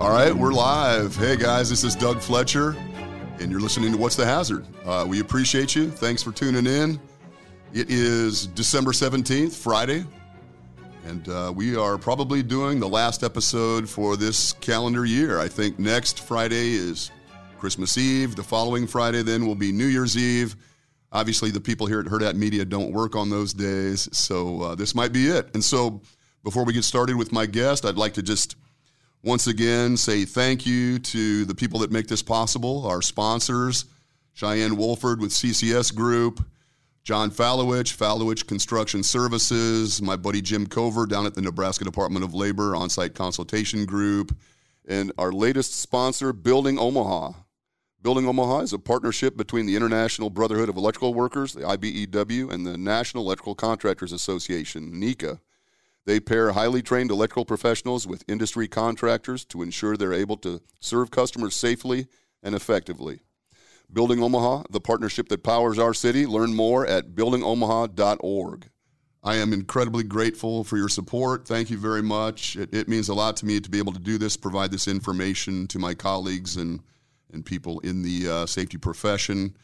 All right, we're live. Hey guys, this is Doug Fletcher, and you're listening to What's the Hazard. Uh, we appreciate you. Thanks for tuning in. It is December 17th, Friday, and uh, we are probably doing the last episode for this calendar year. I think next Friday is Christmas Eve. The following Friday then will be New Year's Eve. Obviously, the people here at Hurrdat Media don't work on those days, so uh, this might be it. And so, before we get started with my guest, I'd like to just once again say thank you to the people that make this possible, our sponsors, Cheyenne Wohlford with CCS Group, John Falewitch, Falewitch Construction Services, my buddy Jim Cover down at the Nebraska Department of Labor On-Site Consultation Group, and our latest sponsor, Building Omaha. Building Omaha is a partnership between the International Brotherhood of Electrical Workers, the IBEW, and the National Electrical Contractors Association, NECA. They pair highly trained electrical professionals with industry contractors to ensure they're able to serve customers safely and effectively. Building Omaha, the partnership that powers our city. Learn more at buildingomaha.org. I am incredibly grateful for your support. Thank you very much. It, it, means a lot to me to be able to do this, provide this information to my colleagues and, and people in the uh, safety profession.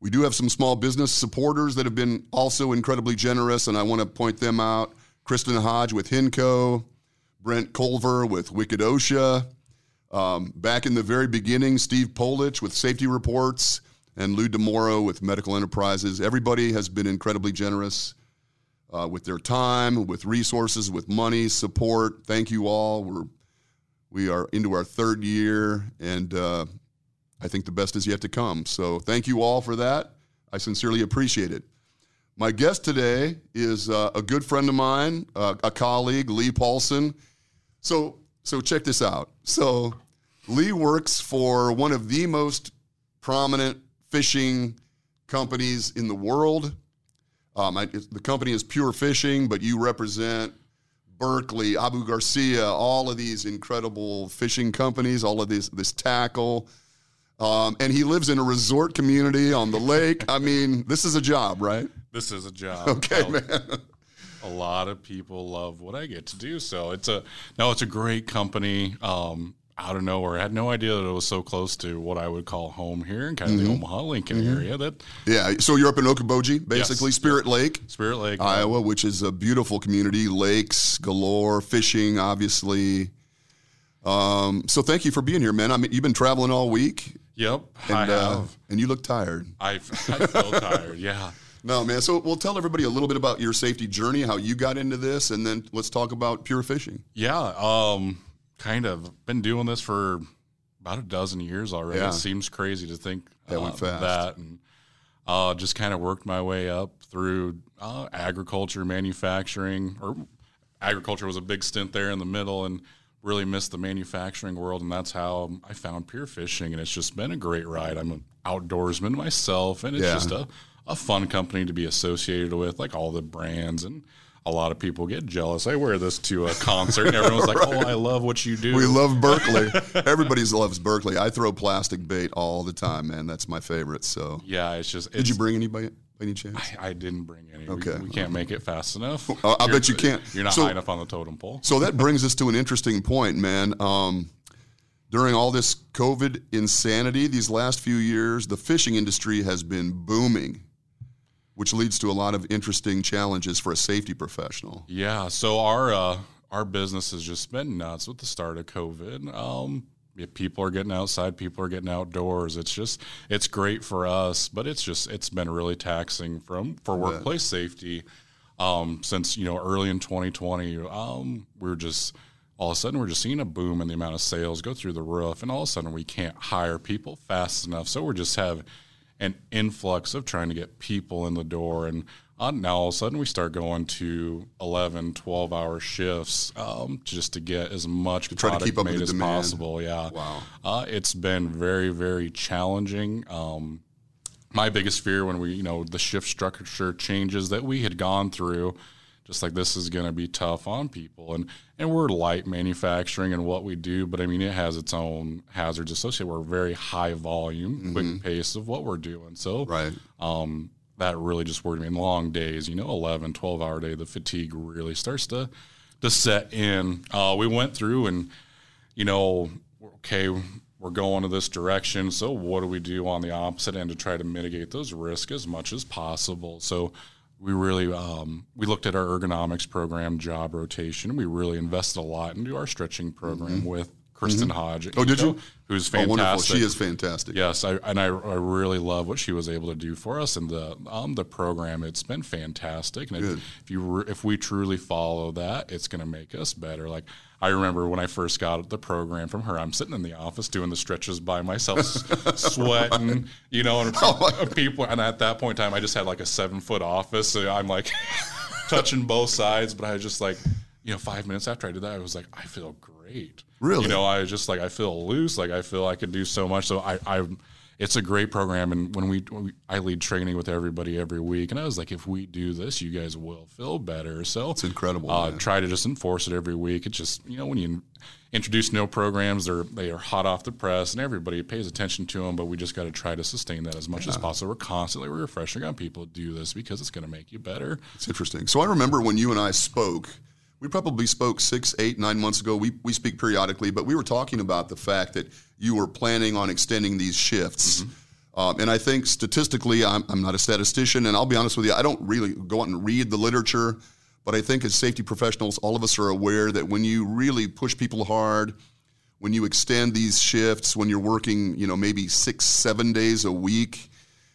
We do have some small business supporters that have been also incredibly generous, and I want to point them out. Kristen Hodge with Hinco, Brent Culver with Wicked OSHA. Um, back in the very beginning, Steve Polich with Safety Reports and Lou DeMoro with Medical Enterprises. Everybody has been incredibly generous uh, with their time, with resources, with money, support. Thank you all. We're we are into our third year, and uh, I think the best is yet to come. So thank you all for that. I sincerely appreciate it. My guest today is uh, a good friend of mine, uh, a colleague, Lee Paulsen. So, so check this out. So, Lee works for one of the most prominent fishing companies in the world. Um, I, the company is Pure Fishing, but you represent Berkley, Abu Garcia, all of these incredible fishing companies, all of this this tackle. Um, and he lives in a resort community on the lake. I mean, this is a job, right? This is a job. Okay, Well, man. A lot of people love what I get to do. So it's a no, it's a great company. Um, out of nowhere, I had no idea that it was so close to what I would call home here in kind of the Mm-hmm. Omaha Lincoln area. That Yeah. So you're up in Okoboji, basically, Yes. Spirit Lake, Spirit Lake, Iowa, which is a beautiful community, lakes galore, fishing, obviously. Um, so thank you for being here, man. I mean, you've been traveling all week, Yep, and I uh, have. and you look tired. I, I feel tired. Yeah. No, man. So we'll tell everybody a little bit about your safety journey, how you got into this, and then let's talk about pure fishing. Yeah, um, kind of been doing this for about a dozen years already. Yeah. It seems crazy to think That went uh, fast. That and uh, just kind of worked my way up through uh, agriculture, manufacturing, or agriculture was a big stint there in the middle, and really missed the manufacturing world, and that's how I found Pure Fishing, and it's just been a great ride. I'm an outdoorsman myself, and it's Yeah. just a a fun company to be associated with, like all the brands and. A lot of people get jealous. I wear this to a concert, and everyone's like, "Oh, I love what you do." We love Berkley. Everybody loves Berkley. I throw plastic bait all the time, man. That's my favorite. So, Yeah, it's just. did It's, you bring anybody any chance? I didn't bring any. Okay. We, can't make it fast enough. Uh, I You're- bet you can't. You're not So- high enough on the totem pole. So that brings us to an interesting point, man. Um, during all this COVID insanity these last few years, the fishing industry has been booming, which leads to a lot of interesting challenges for a safety professional. Yeah. So our uh, our business has just been nuts with the start of COVID. Um, people are getting outside, people are getting outdoors. It's just it's great for us, but it's just it's been really taxing from for workplace safety. Um, since you know early in 2020, um, we're just all of a sudden we're just seeing a boom in the amount of sales go through the roof, and all of a sudden we can't hire people fast enough. So we're just have an influx of trying to get people in the door and uh, now all of a sudden we start going to 11 12 hour shifts um, just to get as much to product keep up made as demand. possible yeah Wow. uh, it's been very very challenging um, my biggest fear when we you know the shift structure changes that we had gone through just like this is going to be tough on people and and we're light manufacturing and what we do but i mean it has its own hazards associated we're very high volume quick pace of what we're doing so Right. um, that really just worried me in long days you know 11 12 hour day the fatigue really starts to to set in uh, we went through and you know okay, we're going to this direction. So what do we do on the opposite end to try to mitigate those risks as much as possible? So we really um, we looked at our ergonomics program, job rotation. We really invested a lot into our stretching program mm-hmm. with Kristen mm-hmm. Hodge. Oh, did you? Who's fantastic. Oh, wonderful. She is fantastic. Yes, I, and I, I really love what she was able to do for us and the um the program. It's been fantastic. And if, if, you re, if we truly follow that, it's going to make us better. Like I remember when I first got the program from her, I'm sitting in the office doing the stretches by myself, sweating, you know, and oh people. And at that point in time, I just had like a seven foot office, so I'm like touching both sides. But I was just like, you know, five minutes after I did that, I was like, I feel great. Really? You know, I was just like I feel loose, like I feel I could do so much. So I, I it's a great program. And when we, when we, I lead training with everybody every week, and I was like, if we do this, you guys will feel better. So it's incredible. Uh, try to just enforce it every week. It's just you know when you introduce new programs, they're they are hot off the press, and everybody pays attention to them. But we just got to try to sustain that as much yeah. as possible. We're constantly refreshing on people to do this because it's going to make you better. It's interesting. So I remember when you and I spoke we probably spoke six, eight, nine months ago. We, we speak periodically, but we were talking about the fact that you were planning on extending these shifts. Mm-hmm. Um, and I think statistically, I'm, I'm not a statistician, and I'll be honest with you, I don't really go out and read the literature, but I think as safety professionals, all of us are aware that when you really push people hard, when you extend these shifts, when you're working, you know, maybe six, seven days a week,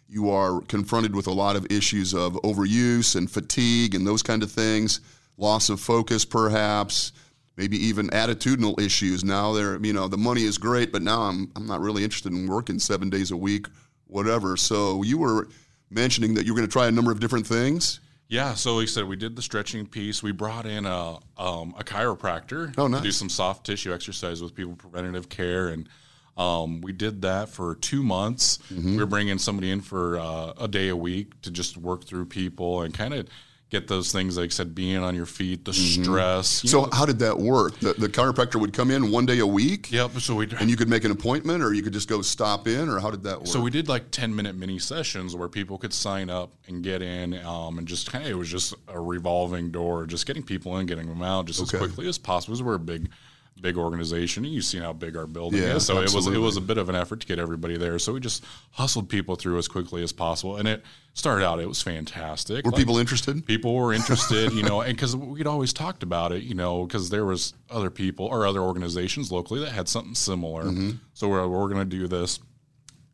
you are confronted with a lot of issues of overuse and fatigue and those kind of things loss of focus, perhaps, maybe even attitudinal issues. Now they're, you know, the money is great, but now I'm, I'm not really interested in working seven days a week, whatever. So you were mentioning that you were going to try a number of different things. Yeah, so like I said, we did the stretching piece. We brought in a um, a chiropractor oh, nice. to do some soft tissue exercise with people, preventative care, and um, we did that for two months. Mm-hmm. We were bringing somebody in for uh, a day a week to just work through people and kind of get those things like I said, being on your feet, the mm-hmm. stress. So know. how did that work? The, the, chiropractor would come in one day a week. Yep. So we and you could make an appointment, or you could just go stop in, or how did that work? So we did like ten minute mini sessions where people could sign up and get in, um, and just kind of it was just a revolving door, just getting people in, getting them out, just okay. as quickly as possible. Because we're a big big organization. You've seen how big our building yeah, is, so absolutely. it was it was a bit of an effort to get everybody there. So we just hustled people through as quickly as possible, and it started out. It was fantastic. Were like, people interested? People were interested, you know, and because we'd always talked about it, you know, because there was other people or other organizations locally that had something similar. Mm-hmm. So we're we're going to do this,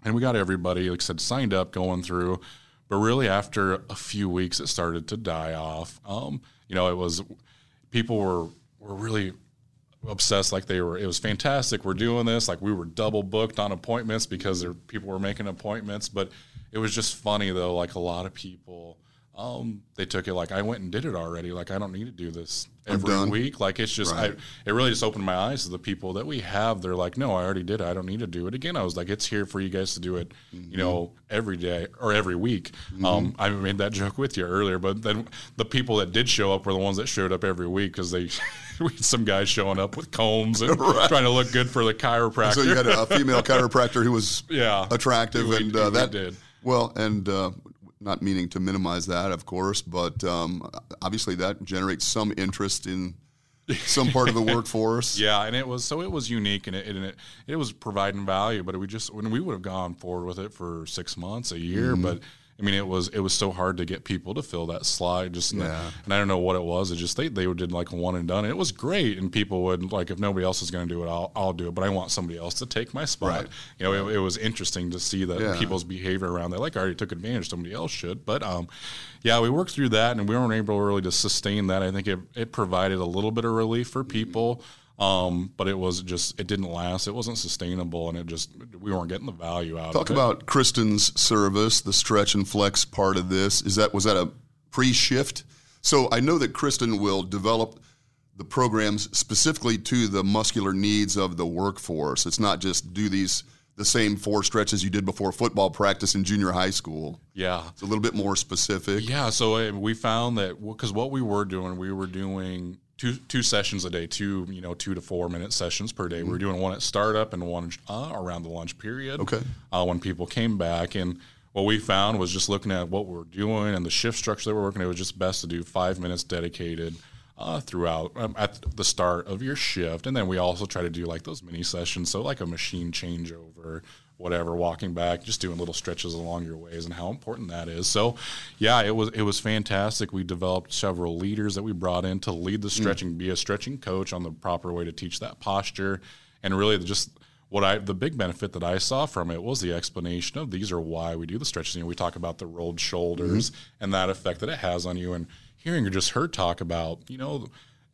and we got everybody, like I said, signed up, going through. But really, after a few weeks, it started to die off. Um, you know, it was people were were really obsessed like they were it was fantastic we're doing this like we were double booked on appointments because there, people were making appointments but it was just funny though like a lot of people um, they took it like I went and did it already. Like I don't need to do this every week. Like it's just right. I, it really just opened my eyes to the people that we have. They're like, no, I already did it. I don't need to do it again. I was like, it's here for you guys to do it, mm-hmm. you know, every day or every week. Mm-hmm. Um, I made that joke with you earlier, but then the people that did show up were the ones that showed up every week because they we had some guys showing up with combs and right. trying to look good for the chiropractor. So you had a, female chiropractor who was yeah attractive, we, and uh, that did. Well, and uh, not meaning to minimize that, of course, but um, obviously that generates some interest in some part of the workforce. Yeah, and it was so it was unique and it, and it it was providing value, but we just when we would have gone forward with it for six months, a year, mm-hmm. but I mean, it was it was so hard to get people to fill that slide. Just yeah. the, and I don't know what it was. It just they they did like one and done. And it was great, and people would like if nobody else is going to do it, I'll I'll do it. But I want somebody else to take my spot. Right. You know, it, it, was interesting to see that yeah. people's behavior around that. Like I already took advantage, somebody else should. But um, yeah, we worked through that, and we weren't able really to sustain that. I think it it provided a little bit of relief for people. Mm-hmm um, but it was just it didn't last. It wasn't sustainable, and it just we weren't getting the value out. Talk of it. Talk about Kristen's service, the stretch and flex part of this. Is that was that a pre-shift? So I know that Kristen will develop the programs specifically to the muscular needs of the workforce. It's not just do these the same four stretches you did before football practice in junior high school. Yeah, it's a little bit more specific. Yeah, so uh, we found that because what we were doing, we were doing two two sessions a day, two you know two to four minute sessions per day. Mm-hmm. We were doing one at startup and one uh, around the lunch period. Okay, uh, when people came back and. What we found was just looking at what we're doing and the shift structure that we're working. It was just best to do five minutes dedicated uh, throughout um, at the start of your shift, and then we also try to do like those mini sessions, so like a machine changeover, whatever, walking back, just doing little stretches along your ways, and how important that is. So, yeah, it was it was fantastic. We developed several leaders that we brought in to lead the stretching, mm. be a stretching coach on the proper way to teach that posture, and really just what I the big benefit that I saw from it was the explanation of these are why we do the stretches. You know, we talk about the rolled shoulders mm-hmm. and that effect that it has on you, and hearing just her talk about you know,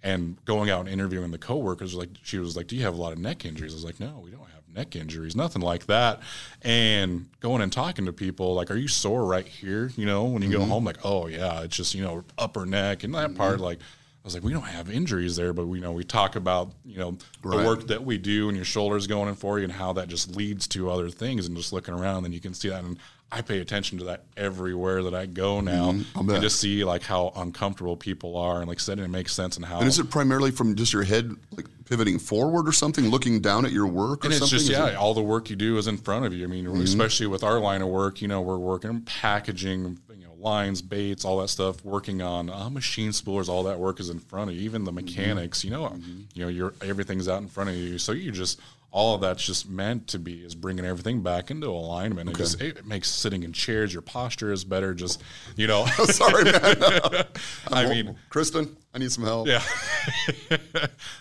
and going out and interviewing the coworkers, like she was like, "Do you have a lot of neck injuries?" I was like, "No, we don't have neck injuries, nothing like that." And going and talking to people, like, "Are you sore right here?" You know, when you mm-hmm. go home, like, "Oh yeah, it's just you know upper neck and that mm-hmm. part, like." I was like, we don't have injuries there, but we you know we talk about you know right. the work that we do and your shoulders going in for you and how that just leads to other things and just looking around, then you can see that. And I pay attention to that everywhere that I go now, mm-hmm. and just see like how uncomfortable people are, and like I said, it makes sense and how. And is it primarily from just your head like pivoting forward or something, looking down at your work? and it's something? just yeah, it... all the work you do is in front of you. I mean, mm-hmm. especially with our line of work, you know, we're working packaging, lines, baits, all that stuff, working on uh, machine spoolers, all that work is in front of you. Even the mm-hmm. mechanics, mm-hmm. you know, mm-hmm. you know, you're everything's out in front of you. So you just all of that's just meant to be is bringing everything back into alignment. Okay. It just it makes sitting in chairs, your posture is better. Just you know, sorry, man. I mean, Kristen, I need some help. Yeah.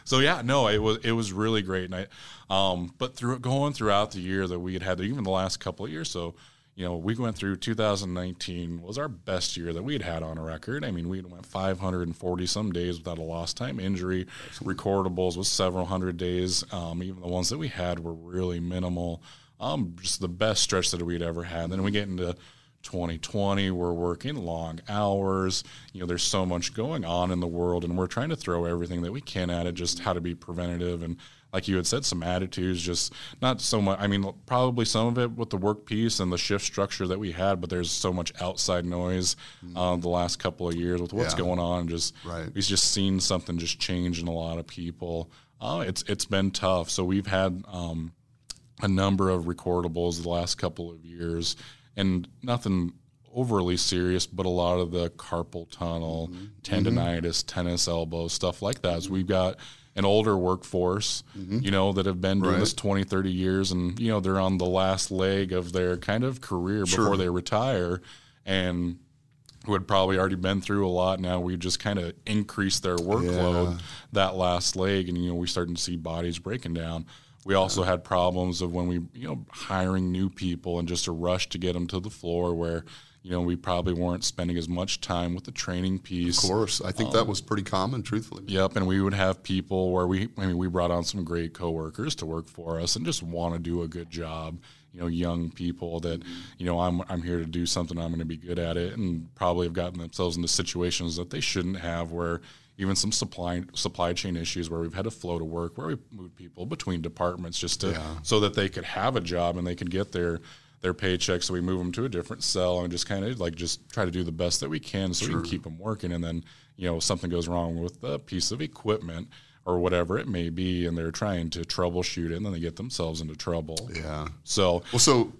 so yeah, no, it was it was really great, and I, um, but through going throughout the year that we had had, even the last couple of years, so you know, we went through 2019 was our best year that we'd had on a record. I mean, we went 540 some days without a lost time injury. Recordables was several hundred days. Um, even the ones that we had were really minimal. Um, just the best stretch that we'd ever had. Then we get into 2020 we're working long hours you know there's so much going on in the world and we're trying to throw everything that we can at it just how to be preventative and like you had said, some attitudes, just not so much. I mean, probably some of it with the work piece and the shift structure that we had, but there's so much outside noise mm. uh, the last couple of years with what's yeah. going on. Just right. we've just seen something just change in a lot of people. Uh, it's it's been tough. So we've had um, a number of recordables the last couple of years, and nothing overly serious, but a lot of the carpal tunnel, mm-hmm. tendonitis, mm-hmm. tennis elbow, stuff like that. So we've got an older workforce, mm-hmm. you know, that have been doing right. this 20, 30 years and, you know, they're on the last leg of their kind of career sure. before they retire and who had probably already been through a lot. Now we just kind of increase their workload yeah. that last leg and, you know, we started to see bodies breaking down. We also yeah. had problems of when we, you know, hiring new people and just a rush to get them to the floor where – you know, we probably weren't spending as much time with the training piece. Of course, I think um, that was pretty common, truthfully. Yep, and we would have people where we, I mean, we brought on some great coworkers to work for us and just want to do a good job. You know, young people that, you know, I'm I'm here to do something. I'm going to be good at it, and probably have gotten themselves into situations that they shouldn't have, where even some supply supply chain issues where we've had to flow to work, where we moved people between departments just to yeah. so that they could have a job and they could get their their paycheck, so we move them to a different cell and just kind of like just try to do the best that we can so we can keep them working. And then you know something goes wrong with a piece of equipment or whatever it may be, and they're trying to troubleshoot it, and then they get themselves into trouble. Yeah. So well, so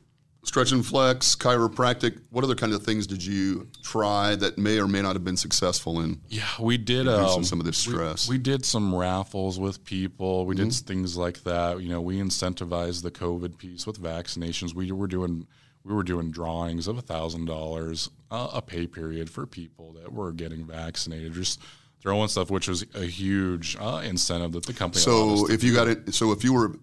stretch and flex, chiropractic. What other kind of things did you try that may or may not have been successful in? Yeah, we did um, some of this stress. We, we, did some raffles with people. We mm-hmm. did things like that. You know, we incentivized the COVID piece with vaccinations. We were doing we were doing drawings of a thousand dollars a pay period for people that were getting vaccinated. Just throwing stuff, which was a huge uh, incentive that the company. So if you got it, so if you were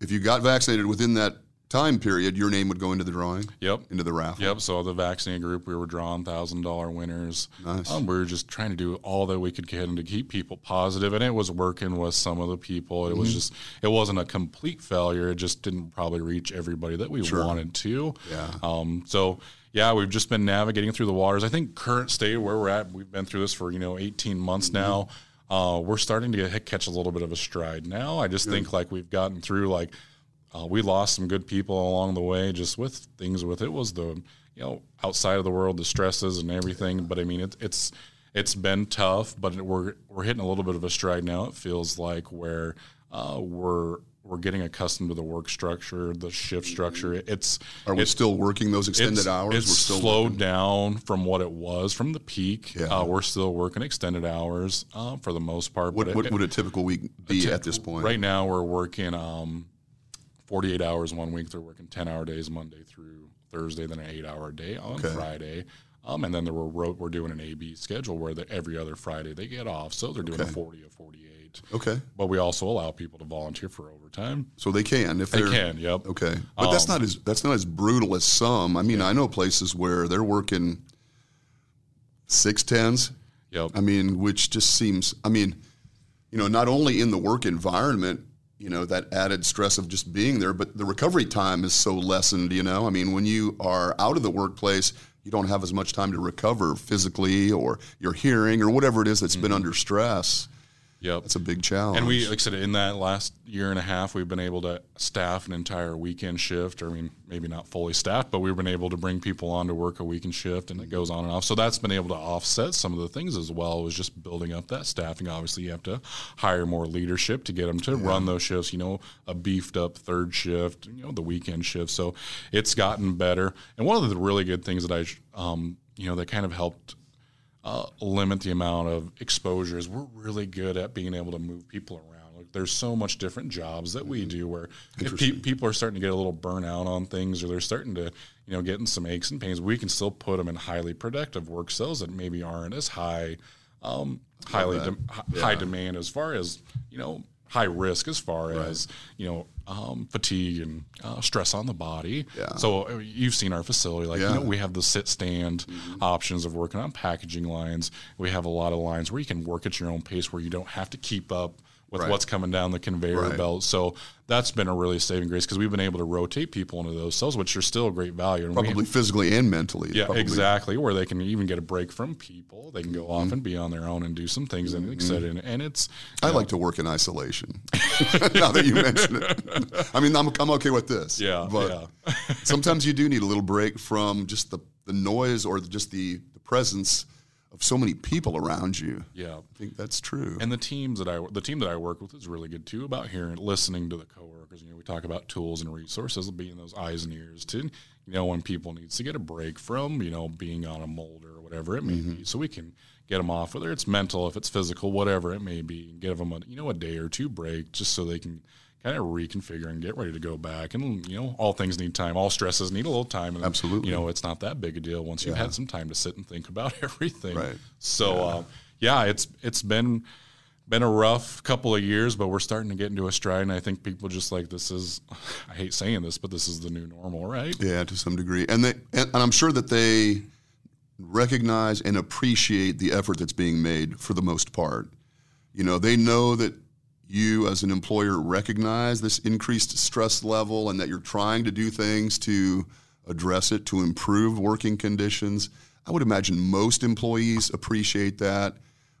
if you got vaccinated within that time period, your name would go into the drawing. Yep. Into the raffle. Yep. So the vaccinated group, we were drawing thousand dollar winners. Nice. Um, we were just trying to do all that we could get to keep people positive, and it was working with some of the people. It mm-hmm. was just, it wasn't a complete failure. It just didn't probably reach everybody that we sure. wanted to. Yeah. Um. So yeah, we've just been navigating through the waters. I think current state where we're at, we've been through this for you know 18 months mm-hmm. now. Uh, we're starting to get, catch a little bit of a stride now. I just Good. think like we've gotten through like uh, we lost some good people along the way, just with things with it was the you know outside of the world, the stresses and everything. But I mean, it, it's it's been tough, but we're we're hitting a little bit of a stride now. It feels like where uh, we're we're getting accustomed to the work structure, the shift structure. It's Are we it's, still working those extended hours? It's We're still slowed working. down from what it was from the peak. Yeah. Uh, we're still working extended hours uh, for the most part. What, what it- would a typical week be at this point? Right now, we're working um, 48 hours one week. They're working 10 hour days Monday through Thursday, then an eight hour day on Okay. Friday. Um, and then there were we're doing an AB schedule where the, every other Friday they get off. So they're doing Okay. a 40 or 48. Okay, But we also allow people to volunteer for overtime. so they can if They can, yep. Okay, but that's Um, not as that's not as brutal as some. I mean, I know places where they're working six tens. Yep. I mean, which just seems. I mean, you know, not only in the work environment, you know, that added stress of just being there, but the recovery time is so lessened. You know, I mean, when you are out of the workplace, you don't have as much time to recover physically or your hearing or whatever it is that's been mm-hmm. under stress. Yep. That's a big challenge. And we, like I said, in that last year and a half, we've been able to staff an entire weekend shift. Or I mean, maybe not fully staffed, but we've been able to bring people on to work a weekend shift, and it goes on and off. So that's been able to offset some of the things as well. Was just building up that staffing. Obviously, you have to hire more leadership to get them to run those shifts. You know, a beefed up third shift. You know, the weekend shift. So it's gotten better. And one of the really good things that I, um, you know, that kind of helped uh, limit the amount of exposures. We're really good at being able to move people around. Like, there's so much different jobs that we do where if pe- people are starting to get a little burnout on things or they're starting to, you know, getting some aches and pains, we can still put them in highly productive work cells that maybe aren't as high, um, highly de- hi- high demand as far as you know. High risk as far as you know um, fatigue and uh, stress on the body. Yeah. So uh, you've seen our facility, like Yeah. Mm-hmm. you know, we have the sit stand options of working on packaging lines. We have a lot of lines where you can work at your own pace, where you don't have to keep up with Right. what's coming down the conveyor Right. belt. So that's been a really saving grace because we've been able to rotate people into those cells, which are still a great value. And we- probably physically and mentally. yeah, probably. exactly. Where they can even get a break from people. They can go Mm-hmm. off and be on their own and do some things. And like I said, and, and it's I like to work in isolation. now that you mention it, I mean, I'm, I'm okay with this. yeah, but yeah. sometimes you do need a little break from just the, the noise or just the, the presence of so many people around you. yeah. I think that's true. And the teams that I the team that I work with is really good too about hearing listening to the coworkers. You know, we talk about tools and resources, being those eyes and ears to you know when people needs to get a break from you know being on a mold or whatever it may mm-hmm. be, so we can get them off whether it's mental, if it's physical, whatever it may be, and give them a you know a day or two break just so they can kind of reconfigure and get ready to go back. And you know, all things need time. All stresses need a little time. And Absolutely. you know, it's not that big a deal once you've had some time to sit and think about everything. Right. So yeah, uh, yeah it's it's been been a rough couple of years, but we're starting to get into a stride. And I think people just like this is, I hate saying this, but this is the new normal, right? yeah, to some degree. And, they, and, and I'm sure that they recognize and appreciate the effort that's being made for the most part. You know, they know that you as an employer recognize this increased stress level and that you're trying to do things to address it to improve working conditions. I would imagine most employees appreciate that.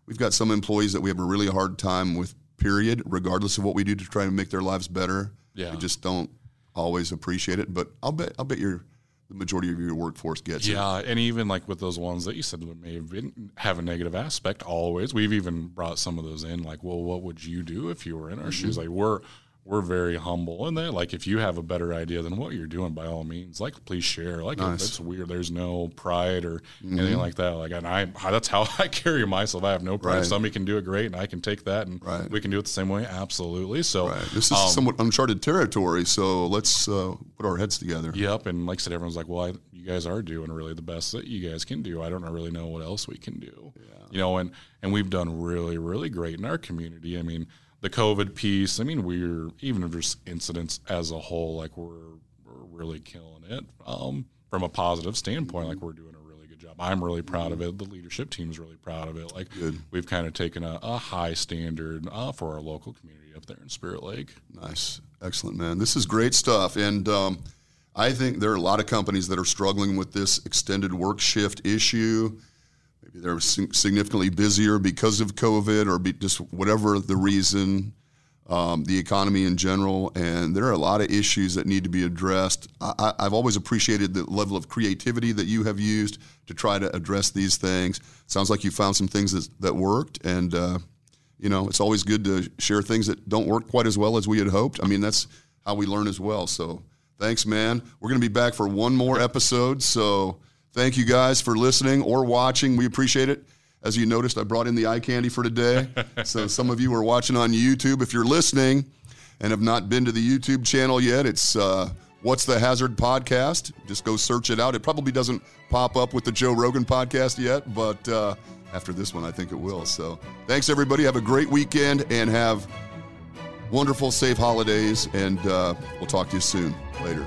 We've got some employees that we have a really hard time with, period, regardless of what we do to try to make their lives better. Yeah. They just don't always appreciate it. But I'll bet I'll bet your the majority of your workforce gets it. Yeah, and even like with those ones that you said that may have, been, have a negative aspect, always we've even brought some of those in. Like, well, what would you do if you were in our mm-hmm. shoes? Like, we're we're very humble in that. Like, if you have a better idea than what you're doing, by all means, like, please share. Like, it's weird. There's no pride or anything like that. Like, and I that's how I carry myself. I have no pride. Right. Somebody can do it great, and I can take that, and Right. we can do it the same way. Absolutely. So, Right. This is um, somewhat uncharted territory, so let's uh, put our heads together. Yep, and like I said, everyone's like, "Well, I, you guys are doing really the best that you guys can do. I don't really know what else we can do." yeah. You know, and and we've done really, really great in our community. I mean, the COVID piece. I mean, we're even if there's incidents as a whole, like we're we're really killing it um, from a positive standpoint. Like we're doing a really good job. I'm really proud of it. The leadership team's really proud of it. Like we've kind of taken a, a high standard uh, for our local community up there in Spirit Lake. Nice. Excellent, man. This is great stuff. And um, I think there are a lot of companies that are struggling with this extended work shift issue. Maybe they're significantly busier because of COVID or just whatever the reason, um, the economy in general. And there are a lot of issues that need to be addressed. I, I've always appreciated the level of creativity that you have used to try to address these things. Sounds like you found some things that, that worked. And uh, you know, it's always good to share things that don't work quite as well as we had hoped. I mean, that's how we learn as well. So thanks, man. We're going to be back for one more episode. So thank you guys for listening or watching. We appreciate it. As you noticed, I brought in the eye candy for today. so some of you are watching on YouTube. If you're listening and have not been to the YouTube channel yet, it's uh, What's the Hazard podcast. Just go search it out. It probably doesn't pop up with the Joe Rogan podcast yet, but uh, after this one, I think it will. So thanks, everybody. Have a great weekend and have wonderful, safe holidays. And uh, we'll talk to you soon. Later.